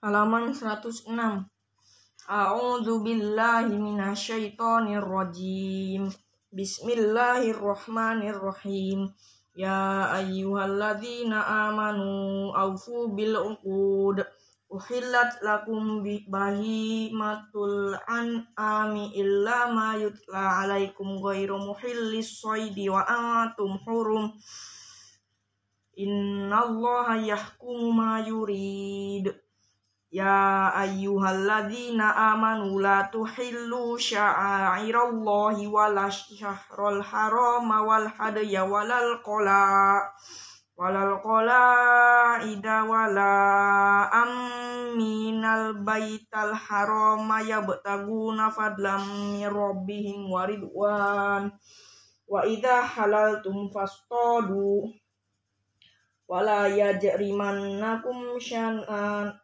halaman 106 A'udzu billahi minasyaitonir rajim Bismillahirrahmanirrahim. Ya ayyuhalladzina amanu aufu bil uqud. Uhillat lakum bahimatul an'ami illa ma yutla alaikum ghairu muhillis saydi wa antum hurum. Innallaha yahkumu ma yurid Ya ayyuhalladzina amanu la tuhillu sya'airallahi wala syahrul harama wal hadya walal qala walal qala ida wala amminal baital harama yabtaguna fadlam min rabbihim waridwan wa idha halaltum fastadu wala yajrimannakum syan'an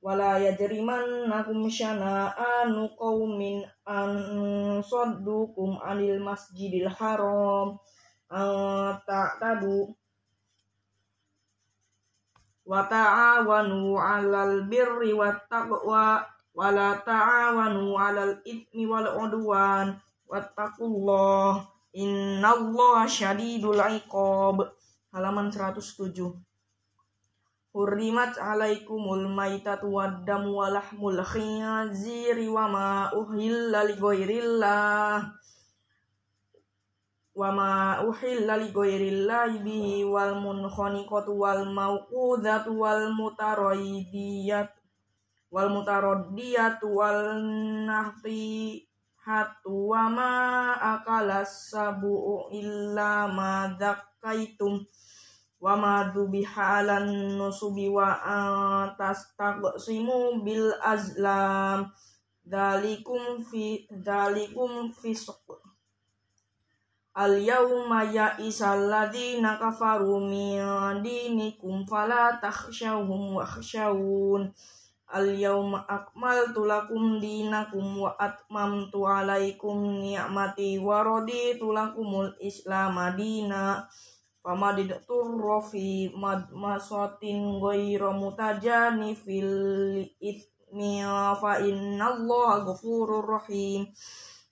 wala yajrimannakum syana'anu qaumin an saddukum anil masjidil haram. Ta'tadu wa ta'awanu 'alal birri wat taqwa wala ta'awanu 'alal itsmi wal 'udwan. Wattaqullah. Innallaha syadidul 'iqab. Halaman 107 Hurrimat alaikumul maitatu waddamu walahmul khinziri wa ma uhilla li ghairillah wa ma uhilla li ghairillah bihi wal munkhaniqatu wal mauqudatu wal mutaraddiyat wal mutaraddiyatu wal nahti hatu wa ma sabu illa ma wa ma bihalan nusubi wa tastaqsimu bil azlam. Dalikum fi dalikum fisq. Al yawma ya'isal ladzina kafaru min dinikum fala takhshawhum wakhshawun. Al yawma akmaltu lakum dinakum wa atmamtu alaikum ni'mati wa raditu lakumul islam madina Famadid turro fi masotin ghayra mutajani fil ithmi fa innallaha ghafurur rahim.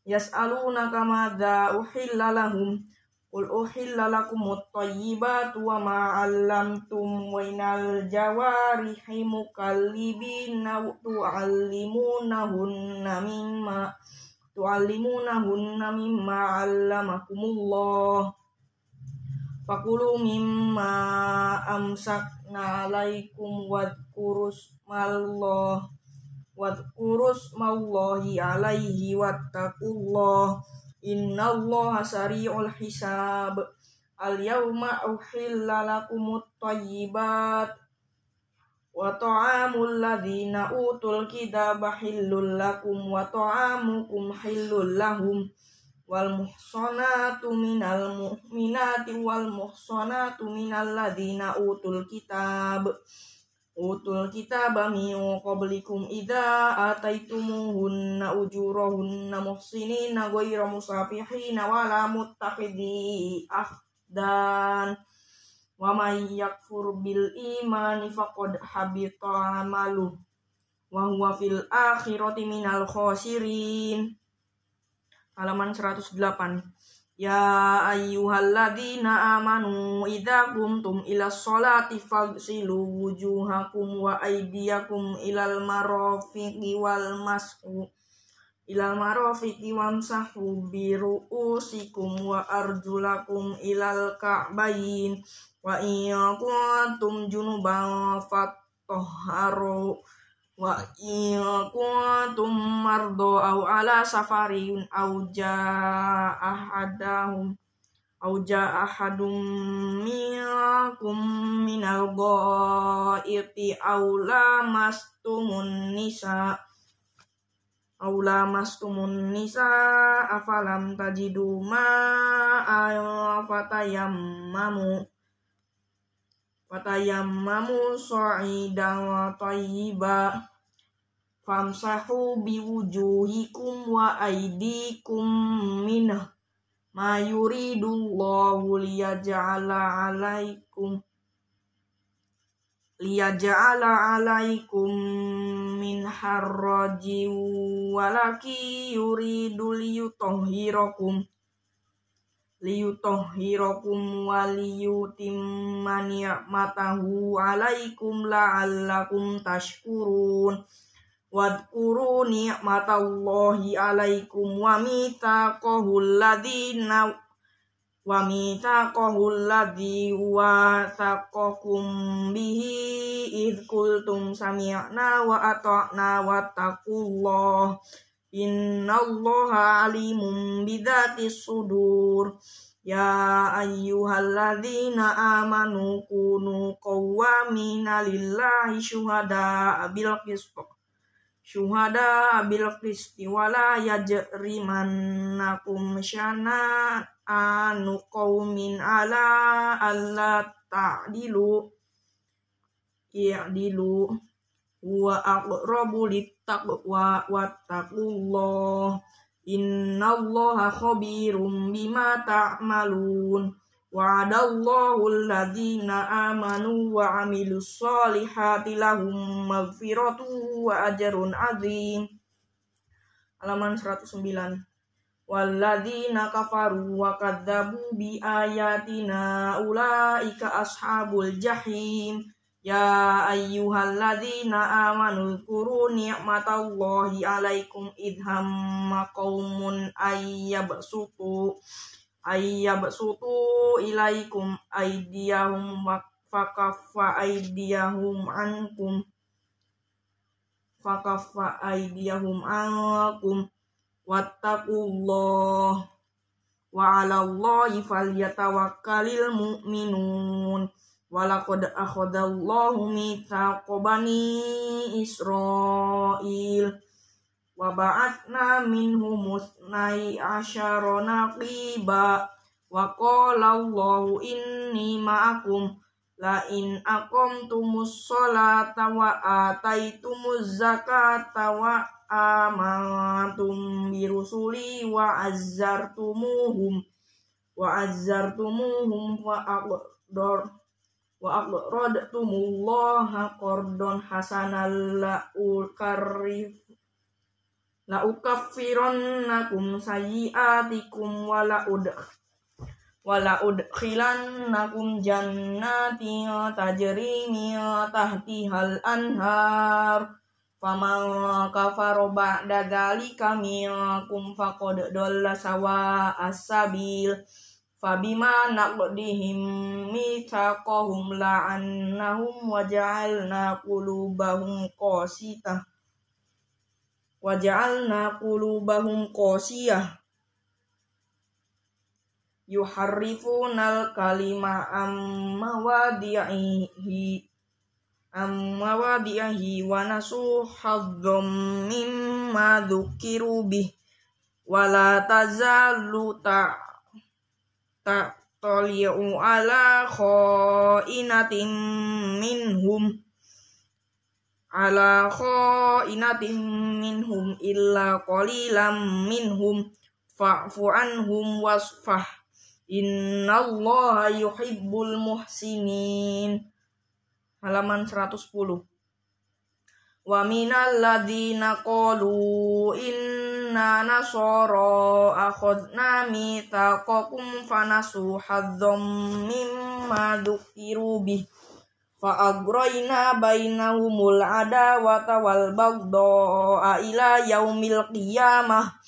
Yas'aluna kama dha uhilla lahum. Qul uhilla lakumut tayyibatu wa ma 'allamtum wa inal jawarihi mukallibina tu'allimunahunna mimma tu'allimunahunna mimma 'allamakumullah Fakulu mimma amsakna alaikum wadkurus mallah wadkurus mallahi alaihi wattaqullah innallaha sari'ul hisab. Al yawma uhilla lakumut tayyibat. Wa ta'amul ladzina utul kitaba hillul lakum wa ta'amukum hillul lahum wal muhsanatu minal mu'minati wal muhsanatu minal ladina utul kitab. Utul kitab min qablikum idza ataitumuhunna ujurahunna muhsinina ghayra musafihina wala muttakhidhi ahdan. Wa may yakfur bil imani faqad habita amaluhu wa huwa fil akhirati minal khasirin halaman 108 Ya ayyuhalladzina amanu idza qumtum ila sholati fagsilu wujuhakum wa aydiyakum ilal marafiqi wal mas'u. Ilal marafiqi wamsahu bi ru'usikum wa arjulakum ilal ka'bayn. Wa in kuntum junuban fatahharu wa in kuntum mardo au ala safarin au jaa ahadahum au jaa ahadum minkum minal ghaiti au lamastumun nisa au lamastumun nisa afalam tajidu ma fatayammamu sa'idan tayyiba. Famsahu biwujuhikum wa aidikum minah ma yuridullahu liyaj'ala alaikum. Liyaj'ala 'alaikum min harraji walaki yuridu liyutahhirakum liyutahhirakum waliyutimma ni'matahu 'alaikum la'allakum tashkurun. Wadhkuru ni'matallahi 'alaikum wa mitsaqahu alladhina wa mitsaqahu alladhi wathaqakum bihi id qultum sami'na wa ata'na wattaqullah innallaha alimun bidzati sudur. Ya ayyuhalladzina amanu kunu qawwamina lillahi syuhada bil qist. Syuhada bil qisti wala yajrimannakum syana anu qaumin ala alla ta'dilu. I'dilu wa aqrabu littaqwa wattaqullah. Innallaha khabirum bima ta'malun. Wa'adallahu alladhina amanu wa amilus solihati lahum maghfiratu wa ajrun azim. Halaman 109 walladzina kafaru wa kadzabu bi ayatina ulaika ashabul jahim ya ayyuhalladzina amanu zkuru ni'matallahi alaikum idhamma qaumun ayyabsutu ayyabsutu ilaikum aydiyahum fakaffa aydiyahum ankum fakaffa aydiyahum ankum wattaqullah wa 'alallahi falyatawakkalul mu'minun walaqad akhadallahu mitsaqa bani Israil wa ba'atsna minhum musnai asyara naqiba. Wa qala Allahu inni ma'akum la in aqamtumus sholata wa ataitumuz zakata wa amantum birusuli wa azzartumuhum wa azzartumuhum wa aqdar wa aqradtumullaha qardon hasanan la ukarif la ukaffirannakum sayyi'atikum wa la udkh wala udkhilannakum jannati tajri min tahtihal anhar. Faman kafaro ba'da dzalika minkum faqad dalla sawa as-sabil Fabima naqdihim mitsaqahum la'annahum wa ja'alna qulubahum qasitah wa ja'alna qulubahum qasiyah. Yuharrifunal kalima amma wadi'ihi mawadi'ahi wa nasu hadzam mimma dzukiru bih. Wala tazalu ta ta tali'u ala khainatin minhum. Ala khainatin minhum illa qalilam minhum. Fa'fu anhum wasfah. Innallaha yuhibbul muhsinin. Halaman 110 wa minal ladina qalu inna nasara akhadna mitsaqakum fanasu hadzam mimma dzukiru bih. Fa agrayna bainahumul adawata wal baghdha ila yaumil qiyamah.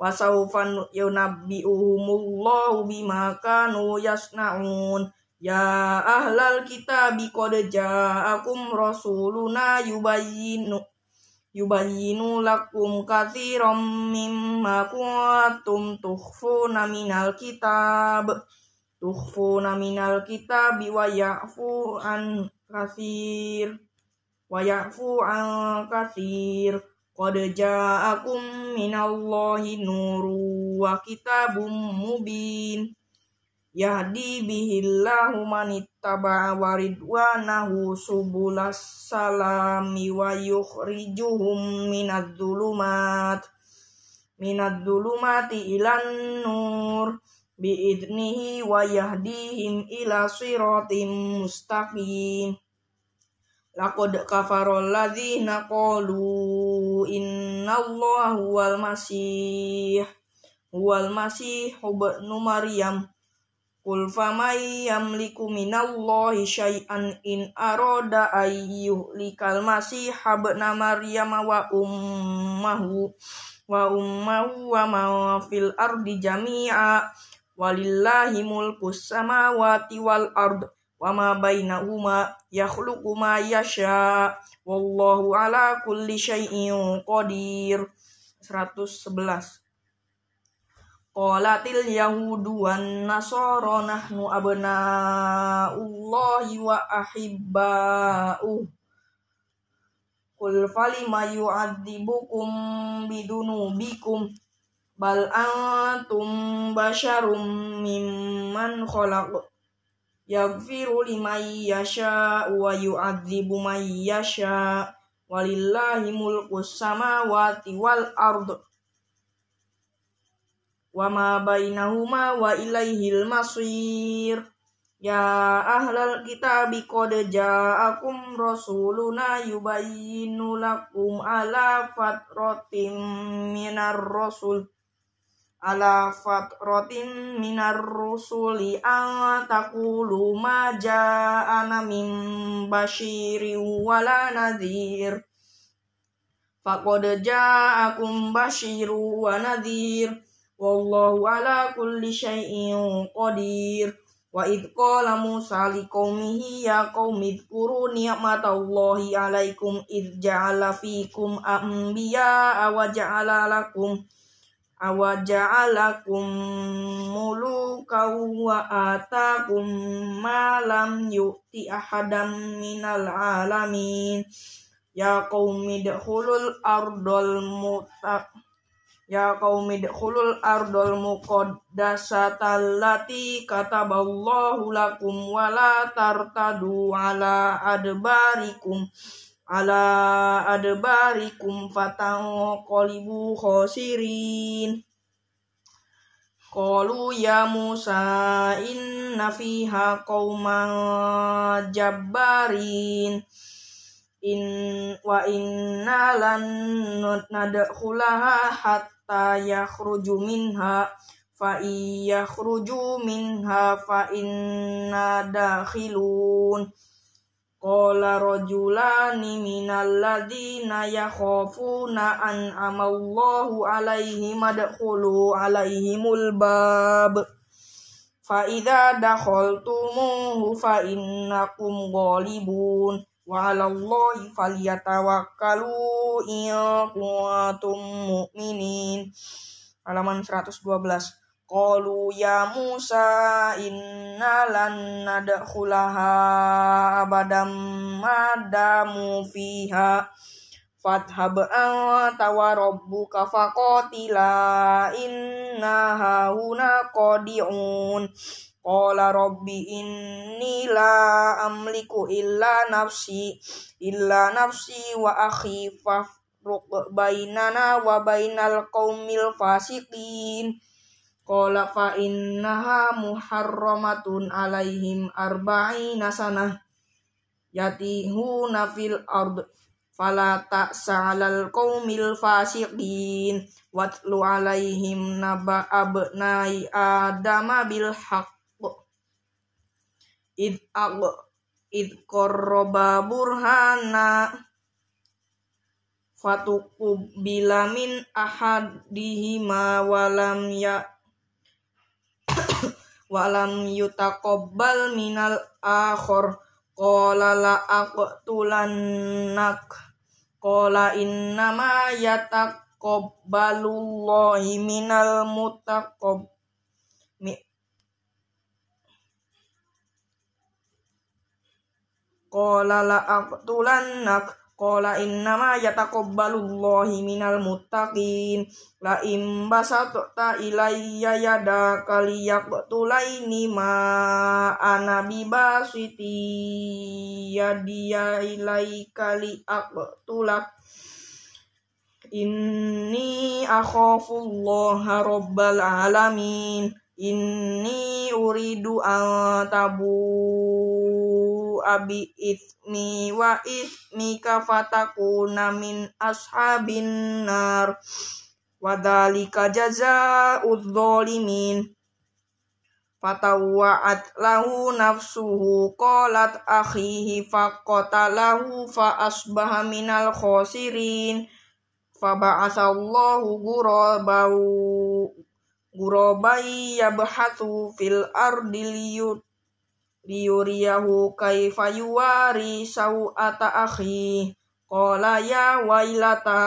Wa sawfa yunabbi'uhumullahu bima kanu yasnaun. Ya ahlal kitabi qad ja'akum rasuluna yubayyinu yubayyinu lakum katsiran mimma kuntum tukhfuna minal kitab. Tukhfuna minal kitabi wa ya'fu an katsir wa ya'fu an katsir qad ja'akum minallahi nuru wa kitabum mubin yahdi bihillahu manittaba'a waridwanahu subulas salami wa yukhrijuhum minadz-dzulumat minadz-dzulumati ilan nur biidnihi wa yahdihim ila siratim mustaqim. Laqad kafara alladzina qalu innallaha huwal masih huwal masih ibnu maryam Qul famay yamliku minallahi syai'an in arada ayyuhlikal masih habna maryam wa ummahu wa ummahu wa ma fil ardi jami'a walillahi mulkus samawati wal ard wa ma bainahuma yakhluqu ma yasha wallahu ala kulli syai'in qadir. 111 Qalatil yahudu wan nasara nahnu abna'ullahi wa ahibba'uh. Qul falima yu'adzibukum bidunubikum? Bal antum basyarum mimman khalaq? Yaghfiru liman yasha wa yu'adzibu man yasha walillahi mulku samawati wal ard wa ma bainahuma wa ilaihil masir. Ya ahlal kitabi qad ja'akum rasuluna yubayyinu lakum ala fatratim minar rasul. Ala fatratin minar rusuli an taqulu ma ja'ana min basyirin wala nadhir. Faqad ja'akum basyiru wa nadhir wallahu ala kulli syai'in qadir. Wa id qala Musa liqaumihi ya qaumi dzkuru ni'matallahi 'alaikum id ja'ala fikum anbiya wa ja'ala lakum awa ja'alakum muluka wa atakum ma lam yu'ti ahadam minal alamin. Ya qaumi dakhulul ardal mutaq Ya qaumi dkhulul ardal muqaddasata allati kataballahu lakum wa la tartadu ala adbarikum ala adbarikum fatanqalibu khosirin Qalu ya Musa inna fiha qauman jabbarin. In wa inna lan nadkhulaha hatta yakhruju minha fa yakhruju minha fa inna dakhilun. Qala rajulani minal ladina yakhafuna an amallahu alaihim adkhulu alaihimul bab. Fa idza dakhaltumuhu fa innakum ghalibun wa 'alallahi falyatawakkalu in kuntum mu'minin. Halaman 112 Qalu ya Musa inna lan nadkhulaha abadam madamu fiha. Fathhab anta wa rabbuka faqatila inna hauna qadi'un Qala rabbi inni la amliku illa nafsi illa nafsi wa akhi fafruq bainana wa bainal qaumil fasiqin. Qala fa innaha muharramatun alaihim arba'ina sanah yatihuna fil ard fala ta'sa'alal qaumil fasiqin. Watlu alaihim naba abnai adama bil haqq id aq id qarraba burhana. Fatuqubila min ahadihima walam ya walam yutaqabbal minal akhor qala la aqtulannak. Qala innama yataqabbalullahi minal mutaqab qala la aqtulannak. Qala innama yataqabbalullahi minal muttaqin. La im basatta ilayya yadaka liyaqtulaini ma ana bibasiti. Yadiya ilaika liaqtulak. Inni akhafullaha rabbal alamin. Inni uridu an tabu abi ithmi wa ithmika fatakuna min ashabin nar. Wadhalika jazaa'udz zalimin fatawa'at lahu nafsuhu qalat akhihi faqatalahu fa asbaha minal khosirin fa ba'athallahu ghurabau ghurabai yabhathu fil ardi liyut liyuriyahu kaifa yuwari sawata akhi. Qala ya wailata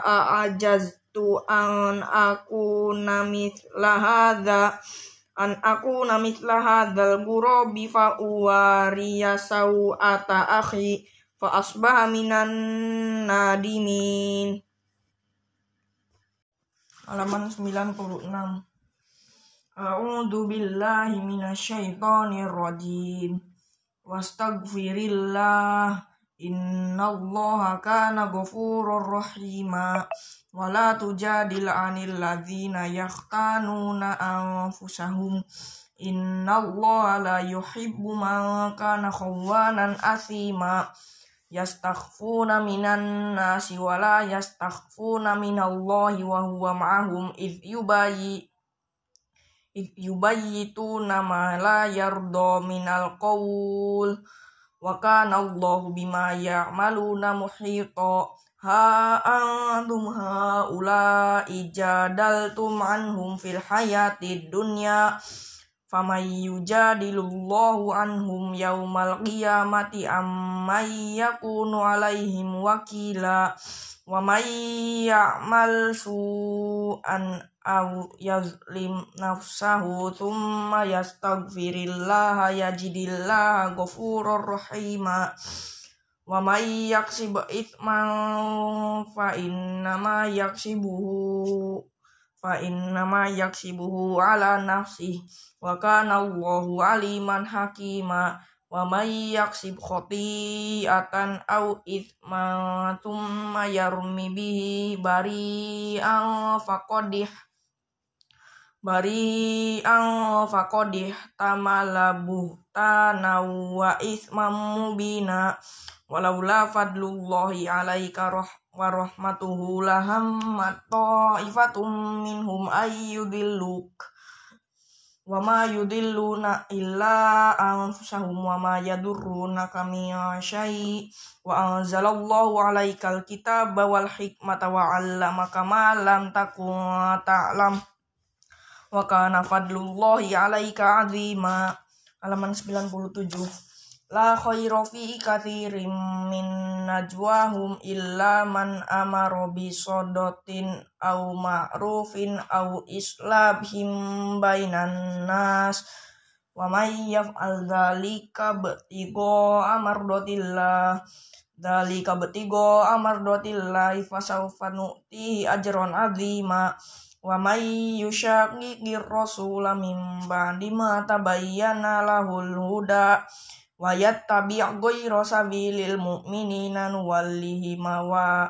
a'ajaztu an aku namithla hadha an aku namitlah hadzal ghurabi fa uwariya ata akhi fa asbaha minan nadimin. Halaman 96 A'udzu billahi minasyaitonir rajim Wastaghfirillah. Innallaha kana ghafurur rahima wala tujadil anil ladzina yakhtanuna anfusahum. Innallaha la yuhibbu man kana khawanan asima yastakhfuna minan nasi wala yastakhfuna minallahi wa huwa ma'ahum id yubayyi yubayyituna ma la yarda minal qawl wa kana Allahu bima ya'maluna muhita. Ha antum haula ijadaltum anhum fil hayati dunya famay yujadilullahu anhum yaumal qiyamati ammay yakunu alaihim wakila wa may ya'mal su'an aw yazlim nafsahu thumma yastaghfirillaha yajidillaha ghafurur rahima wa may yaksib ithman fa innama yaksibuhu fa innama yaksibuhu ala nafsi wa kana Allahu aliman hakima wa may yaksib khati'atan aw ithman thumma yarmi bihi bari'an faqadih bari'an faqadih tamala buhtana wa ithman mubina. Walaula fadlullahi alaika roh wa rahmatuhu lahammat ta'ifatum minhum ayyudilluk wa yudilluna illa anfusahum wa yadurruna kami syai. Wa anzalallahu alaikal kitaba wal hikmata wa 'allamaka ma lam takun ta'lam. Wa kana fadlullahi alaika 'azima. Halaman 97 La khaira fi kathirim min najwahum illa man amara bi sodotin au ma'rufin au islabhim bainan nas. Wa may yaf'al dzalika btigo amardotillah dzalika btigo amardotillah fasawfa nu'tihi ajron azima. Wa may yushaqiqir rasula min ba'di ma tabayyana lahul huda wa yattabi' ghayra sabilil mu'minina nuwallihi ma wa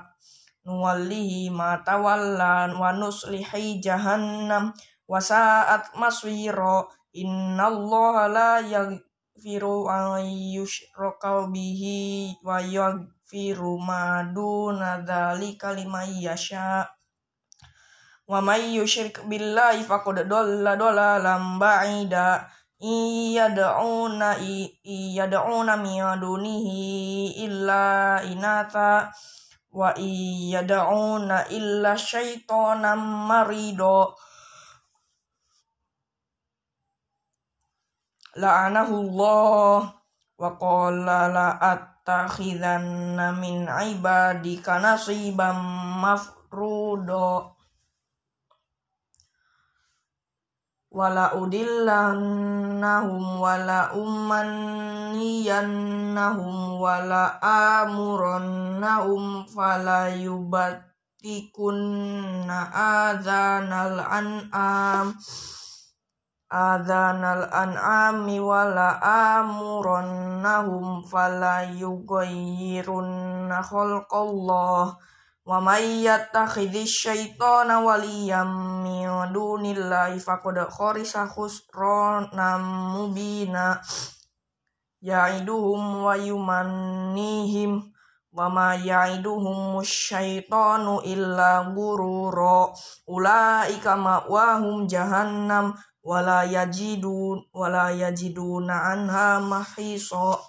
nuwallihi ma tawalla wa nuslihi jahannam wa sa'at maswira. Innallaha la yaghfiru an yushraka bihi wa yaghfiru ma duna dzalika liman yasha. Wa may yushrik billahi faqad dhalla iyad'una iyad'una min dunihi illa inata. Wa iyad'una illa syaitanan marido. La'anahu Allah. Wa qala la attakhidanna min ibadika nasiban mafrudo wala udillannahum wala ummanniyannahum wala amurannahum fala yubattikunna adzanal an'am. Adzanal an'ami wala amurannahum fala yughayyirunna khalqallah Wa may yattakhidhish syaitana waliyam min dunillahi faqad kharisa khusranan mubina ya'iduhum wa yumannihim wa ma ya'iduhum syaitanu illa gurura ulaika ma'wahum jahannam wala yajidun wala yajiduna anha mahisa.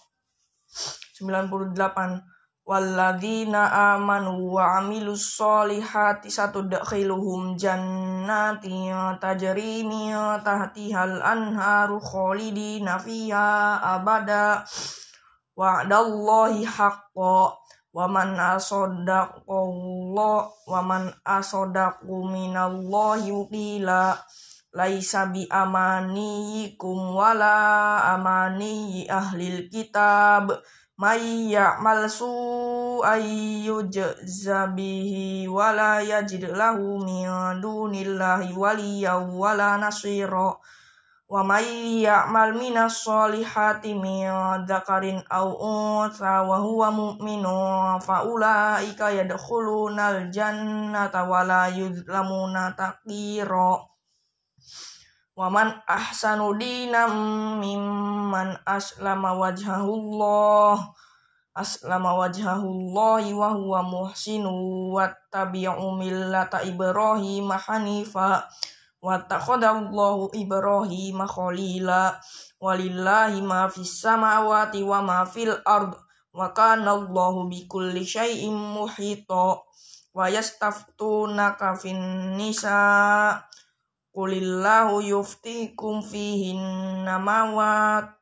98 Walladzina amanu wa amilus solihati satudkhiluhum jannati tajri min tahtihal anharu khalidina fiha abada. Wa'dallahi haqqa wa man asaddaqallah wa man asaddaqu minallahi qila laisa bi amaniyikum wala amaniyi ahlil kitab may ya'mal su'an yujza bihi wa la yajid lahu min dunillahi waliyan wala nasira. Wa may ya'mal minas solihati min dzakarin aw untha wa huwa mu'minun fa ulaika yadkhulunal jannata wa la yuzlamuna taqira Waman ahsanu dinam mimman aslama wajhahullah. Aslama wajhahullahi wa huwa muhsinu wattabi'u millata ibrahim hanifa. Wattakhadallahu ibrahim khalila. Walillahi ma fis samawati wa ma fil ard. Wa kana Allahu bikulli syai'in muhita. Wa yastaftunaka fin nisa' Qulillahu yuftikum fihin namawat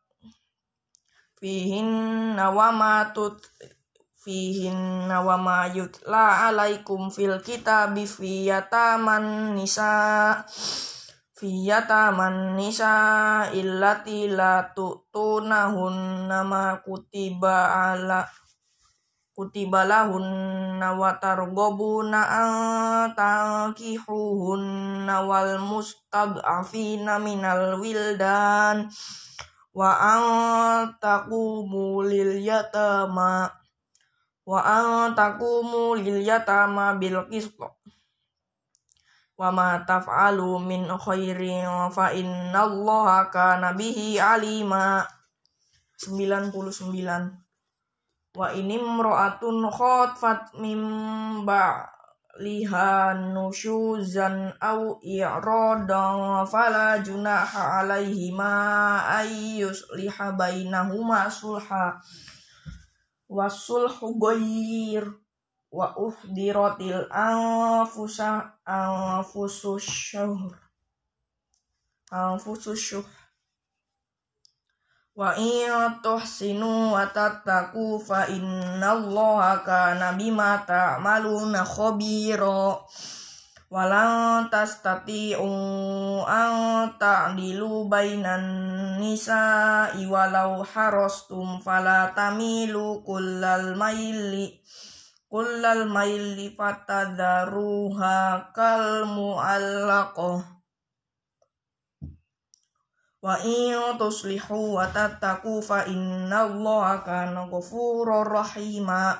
fihin nawamatut fihin nawama yutla alaikum fil kitabi fiyataman nisa fiyataman nisa illati la tu'tunahun nama kutiba ala kutiba lahunna wa targhabuna an tankihuhunna wal mustad'afina minal wildan wa an taqumu lil yatama wa an taqumu lil yatama bil qist wa ma taf'alu min khairin fa innallaha kana bihi alima. 99 wa ini mro'atun khotfat mim liha nusyuzan au i'radan fala junaha alaihima ayyus liha bainahuma sulha wasulhu ghair wa uhdiratil anfusa anfusus syuhr anfusus syuhr Wa in tuhsinu wa tattaqu fa innallaha kana bima ta'maluna khabira. Walan tastati'u an ta'dilu bainan nisa'i walau harastum fala tamilu kullal maili kullal maili fatadharuha kal mu'allaqah Wa in tuslihu wa tattaqu fa innallaha kana ghafurur rahima.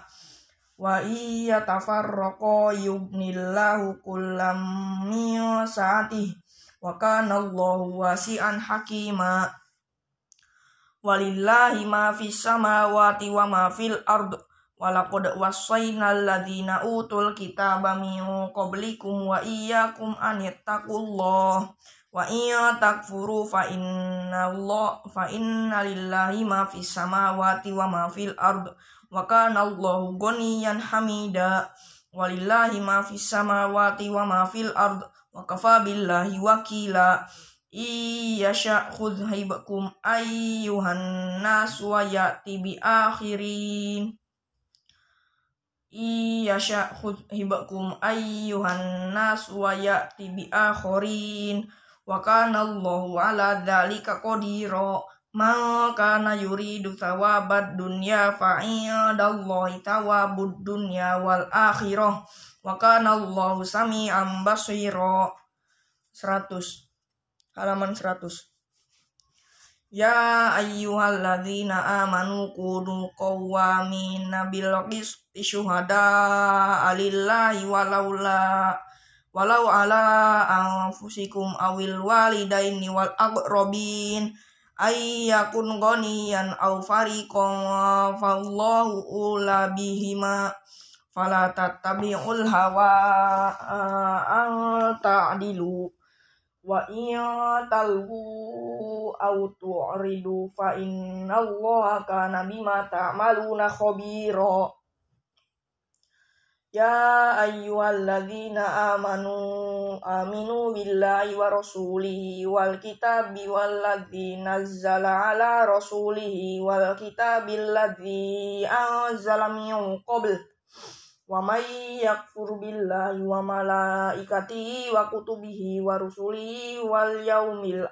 Wa iya tafarraqa yubnillahu kullam min sa'atih. Wa kana Allahu wasi'an hakima. Walillahi ma fis samawati wa ma fil ard. Walaqad wassayna alladhina utul kitaba min qablikum wa iyyakum an yattaqullah wa iya takfuru fa inna Allah fa inna lillahi ma fis samawati wa ma fil ard wa kana Allahu ghaniyan hamida walillahi ma fis samawati wa ma fil ard wa kafa billahi wakila. Iyasha khudhibakum ayyuhan nas wa ya'ti bi akhirin. Iyasha khudhibakum ayyuhan nas wa ya'ti bi akhirin wa kana Allahu ala dzalika qadira. Man kana yuridu thawabad dunya fa indallahi thawabud dunya wal akhirah. Wa kana Allahu sami'an basira. 100 halaman 100 Ya ayyuhalladzina amanu kunu qawwamina bil qisti syuhada alillahi walaula walau ala anfusikum awil walidaini wal aqrabin ayyakun ghaniyan aw fariqan fallahu ula bihima. Fala tattabi'ul hawa an ta'dilu. Wa iya talhu aw tu'ridu fa inna allaha kana bima ta'maluna khabira Ya ayyuhalladzina amanu aminu billahi wa rasulihi wal kitabi walladzi nazzala ala rasulihi wal kitabil ladzi anzala min qabl. Wa may yakfur billahi wa malaikatihi wa kutubihi wa rusulihi wal yaumil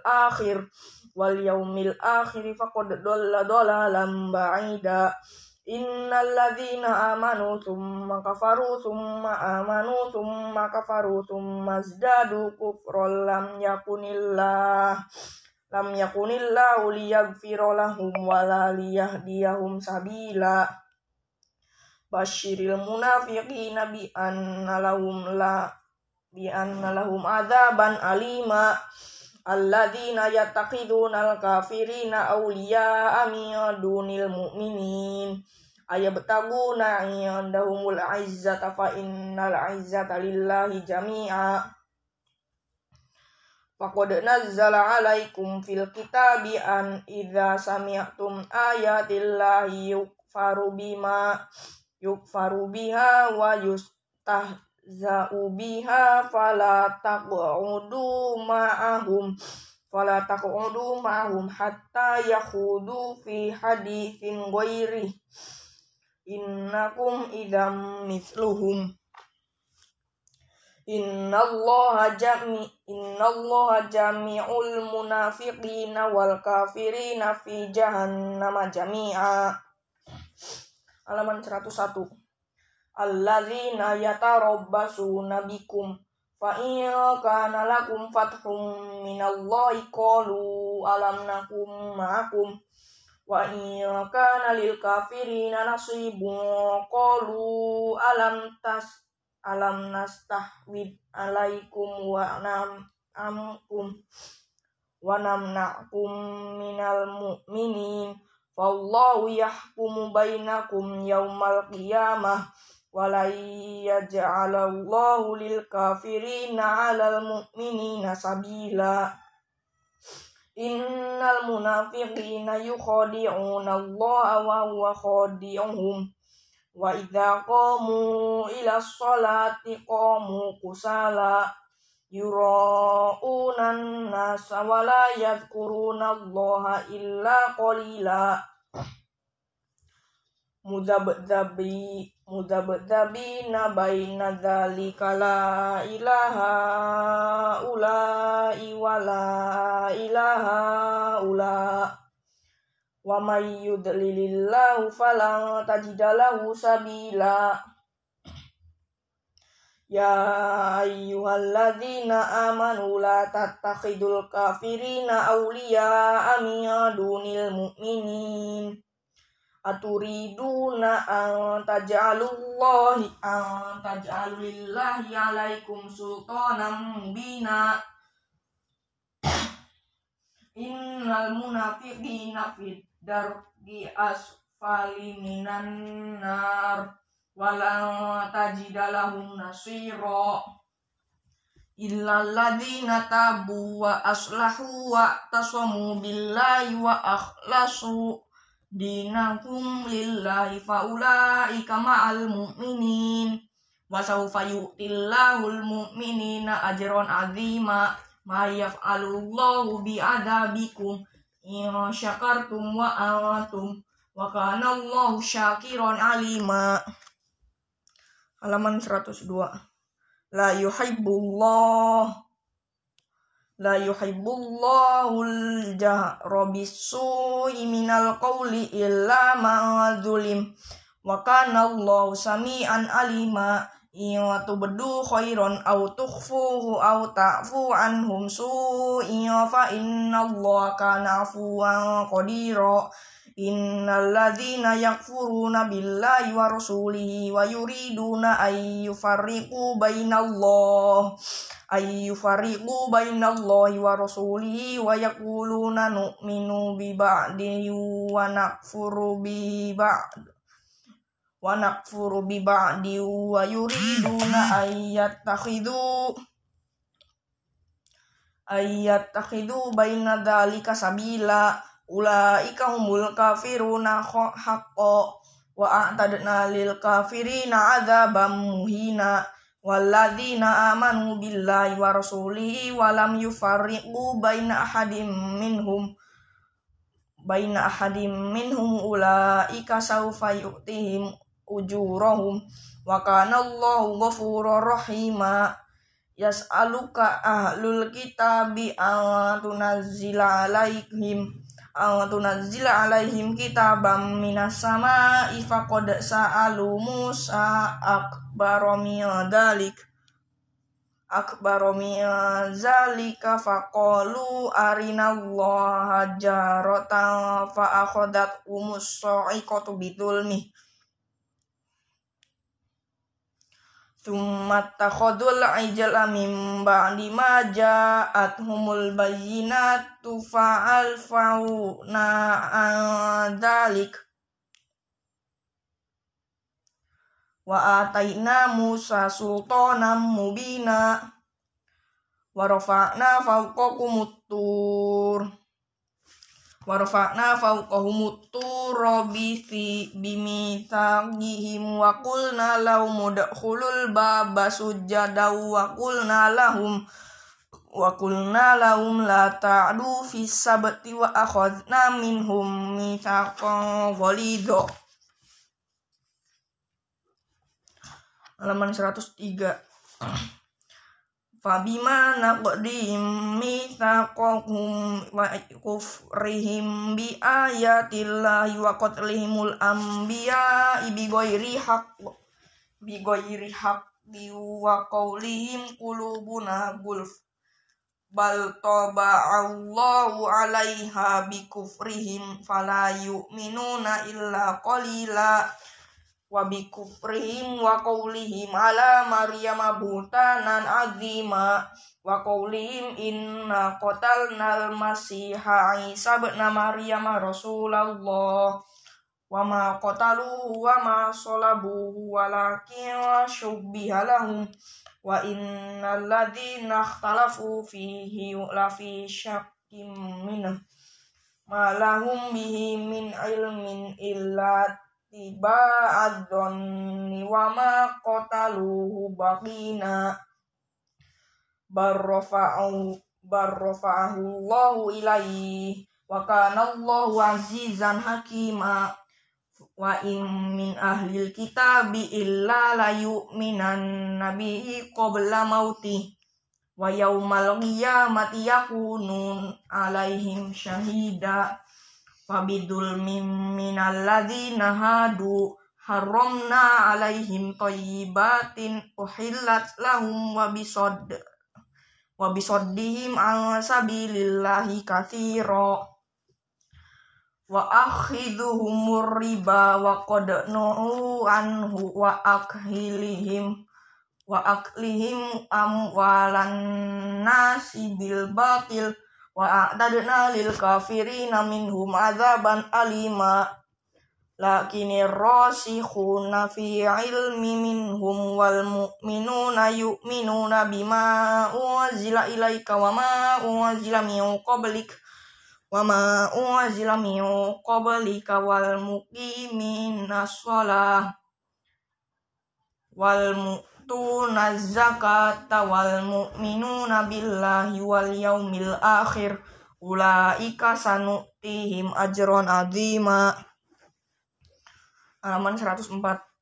akhir wal yaumil akhir faqad dhalla dhalalan ba'ida Innal ladzina amanu tsumma kafaru tsumma amanu tsumma kafaru tsumma zdadu kufran lam yakunillah lam yakunillahu liyaghfira lahum wala liyahdiyahum sabila Basyiril munafiqina bi anna lahum la bi anna lahum adzaban alima alladzina yattaqiduna al-kafirina awliya'a min dunil mu'minin. Ayabtaguna indahumul izzata fa innal izzata lillahi jami'a. Faqad nazzala alaikum fil kitabi an idza sami'tum ayatillahi yukfaru bima yukfaru biha wa yustah za'ubiha fala taq'udu ma'ahum fala taq'udu ma'ahum hatta yakhudu fi hadithin ghairi innakum idam mithluhum. Innallaha jami innallaha jami'ul munafiqina wal kafirina fi jahannama jami'a. Halaman 101 alladzina yatarabbasuna bikum fa in kana lakum fathum minallahi qalu alam nakum ma'akum wa in kana lil kafirina nasibun qalu alam tas alam nastahwid alaikum wa nam amkum wa namna'kum minal mu'minin wallahu yahkumu bainakum yaumal qiyamah walai yaj'alallahu lil kafirina 'alal mu'minina sabila Innal munafiqina yukhadi'una Allah wa huwa khadi'uhum wa idza qamu ila sholati qamu kusala yura'una an-nasa wa la yadhkuruna Allah illa qalila mudabdabi mudabdabina baina dzalika la ilaha ula iwala ilaha ula wa may yudlilillahu falan tajidalahu sabila Ya ayyuhalladzina amanu la tattakhidul kafirina awliya min dunil mu'minin aturiduna an taj'alullahi an taj'alulillahi alaikum sultanan mubina. Innal munafiqina fid darki asfali minan nar walan tajidalahum nasira. Illa alladzina tabu wa aslahu wa tasamu billahi wa akhlasu dinakum lillahi faulaika ma'al mu'minin. Wa sawfa yu'tillahul mu'minina ajran azima. Ma yaf'alullahu bi'adabikum. In syakartum wa amantum wa kana Allahu alima. Halaman 102 la yuhibbullah la yuhibbullahu al-jahra bis-su'i minal qawli illa ma zulim. Wa kana Allahu sami'an alima. In tubdu khairan aw tukhfuhu aw ta'fu anhum su'i. Fa inna Allah kana afuwan qadira. Innal ladzina yakfuruna billahi wa rasulihi wa yuriduna ay yufarriqu bainallah ay yufarriqu bainallahi wa rasulihi wa yaquluna nu'minu bi ba'di wa nakfuru bi ba'd wa nakfuru bi ba'di wa yuriduna ay yattakhidhu ay yattakhidhu baina dzalika sabila. Ulaika humul kafiruna haqqo wa a'tadna lil kafirina adzabam muhina walladzina amanu billahi wa rasulihi wa lam yufarriqu baina ahadim minhum baina ahadim minhum ulaika sawfa yu'tihim ujurahum wa kana Allahu ghafurur rahima yas'aluka ahlul kitabi an tunazzila alaihim aw tunazzila alaihim kitabam minas sama'i faqad sa'alu Musa akbar min dalik akbar min zalika faqalu arina Allah jaratan fa akhadat umus sa'iqatu bidulmi Thumma takhadul ijla min ba'di ma ja'athumul bayyinatu fa'alfauna an dhalik wa ataina Musa sultanan mubina. Wa rafa'na fawqakumut tur warfa'na fawqahum turabi fi bimitaqihim wa qulna lahum udkhulul baba sujada wa qulna lahum wa qulna lahum la ta'du fi sabti wa akhadna minhum mitsaqan ghalidha halaman 103 Fabima naqdim mitsaqahum wa kufrihim bi ayatillahi wa qatlihimul anbiya bi ghairi haqq bi ghairi bi wa qawlihim qulubuna gulf bal Allahu 'alaiha bi kufrihim fala yu'minuna illa qalila wa bi kufrihim wa qawlihim ala maryam butanan azima. Wa qawlihim inna qatalnal masiha isa ibn maryam rasulullah. Wa ma qataluhu wa ma salabuhu walakin syubbiha lahum. Wa innal ladzina ikhtalafu fihi la fi syakkim minhu. Ma lahum bihi min ilmin illa tiba adzonni wa ma qataluhu baqina. Barrafa'u barrafa'ahu Allahu ilaihi wa kana Allahu azizan hakima. Wa in min ahlil kitabi illa la yu'minan nabihi qabla mauti. Wa yaumal qiyamati yakunun alaihim syahida Fabidul minal ladzina hadu haramna alaihim thayyibatin uhillat lahum wa bisad wa bisaddihim an sabilillahi katsira wa akhidhuhumur riba wa qad anhu wa akhilihim wa aklihim amwalan nasi bil batil wa a'tadna lil kafirina minhum adzaban alima. Lakinir rasikhuna fi ilmi minhum wal mu'minuna yu'minuna bima unzila ilaika wa ma unzila min qablik. Wa ma unzila yu'tuna zakata wal mu'minuna billahi wal yaumil akhir. Ulaika sanu'tihim ajron azima. Halaman 104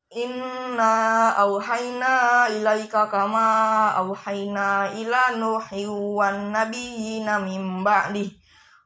Inna auhayna ilaika kama auhayna ila nuhi wan nabiyina min ba'dih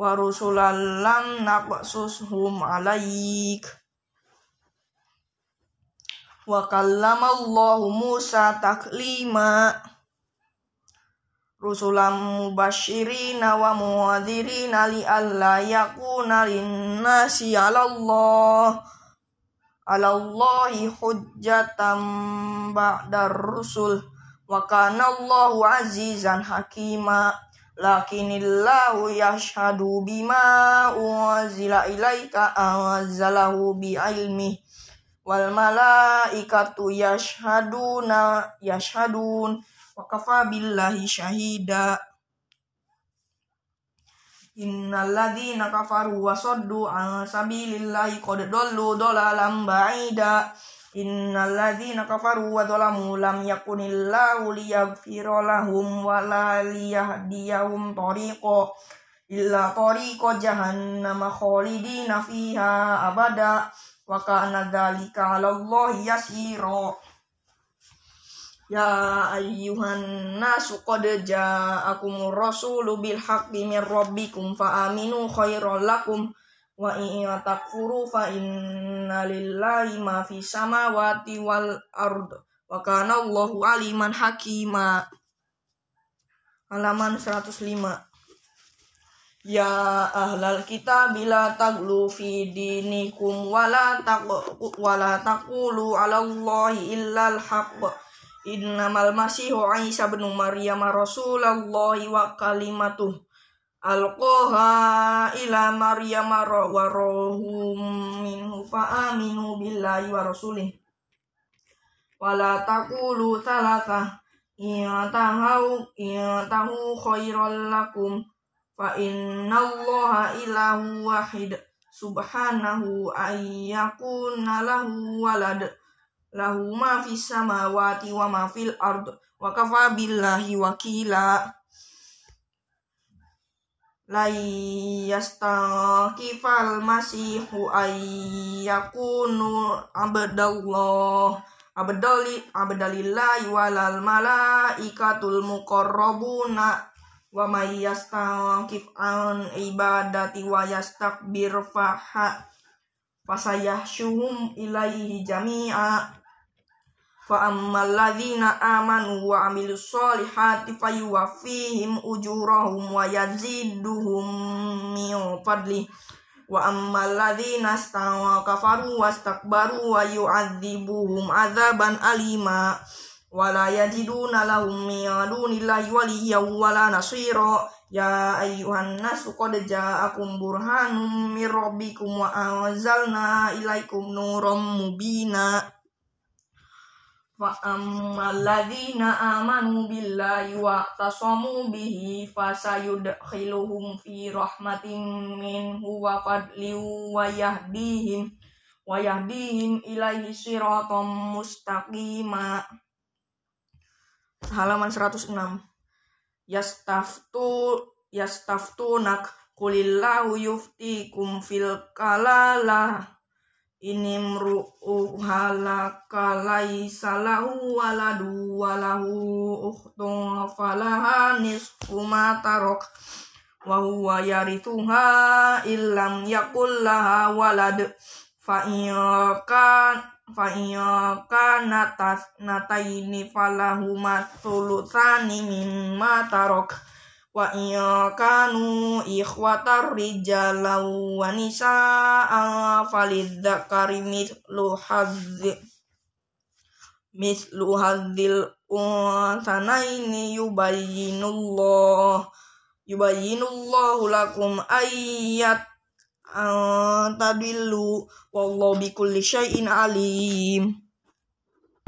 wa rusulan rusulan lam naqsushum alaik. Wa kallamallahu Musa taklima. Rusulam mubashirina wa muadzirina li alla yakuna linnasi 'ala Allah 'ala Allahi hujjatan ba'dar rusul. Wa kana Allahu azizan hakima lakinillahu yashhadu bima unzila ilaika anzalahu bi ilmi wal malaikatu yashhaduna yashhadun wa kafa billahi syahida Innal ladzina kafaru wa saddu an sabilillahi qad dallu dalalan ba'ida Innal ladzina kafaru wa dhalamu lam yakunillahu liyaghfira lahum wa la liyahdiyahum tariqa illa tariqa jahannama khalidina fiha abada wa kana dzalika 'ala Allah yasira. Ya ayyuhan nasu qad ja'akumur rasulu bil haqqi min rabbikum fa aminu khairal lakum wa in takfuru fa inna lillahi ma fi samawati wal ard. Wa kana Allahu aliman hakima. Halaman 105 Ya ahlal kita bila taglu fi dinikum wala taqulu wala taqulu ala Allahi illal haqq. Innamal masihu Isa bin Maryam Rasulullah wa kalimatuh alqaha ila Maryam wa rohum minhu fa aminu billahi wa rasulih. Wala taqulu thalatha tahu tahu khairal lakum fa innallaha ilahu wahid subhanahu ayyakuna lahu walad lahu ma fis samawati wa ma fil ard wa kafa billahi wakila la yastakifal masihu ayyakunu abdallah abdali abdalillahi walal malaikatul muqarrabuna wa may yastakif an ibadati wa yastakbir faha fasayahsyuhum ilaihi jami'a Fa ammal ladzina amanu wa amilus solihati fayuwaffihim ujurahum wa yaziduhum min fadli. Wa ammal ladzina kafaru wastakbaru wa yu'adzibuhum adzaban alima. Wa la yajiduna lahum min dunillahi waliyyan wala nasira. Ya ayyuhan nasu qad ja'akum burhanum mir rabbikum wa anzalna ilaikum nuram mubina Wa tasamu bihi fasayudkhiluhum fi rahmatin minhu wa fadli wa yahdihim wa yahdihim ilaihi siratam mustaqima. Halaman 106 yastaftu yastaftunak kulillahu yuftikum fil kalalah ini mru'u halaka laisa lahu waladu walahu ukhtun falaha nisfu ma tarok. Wa huwa yarithuha illam yakul laha walad. Fa kan fa kana nataini falahu ma thulutsani mimma tarok wa kanu ikhwatar rijalau wa nisa'a falidzakari mithlu hadzi mithlu hadzil unsanaini yubayyinullah yubayyinullahu lakum ayat tadillu wallahu bikulli syai'in alim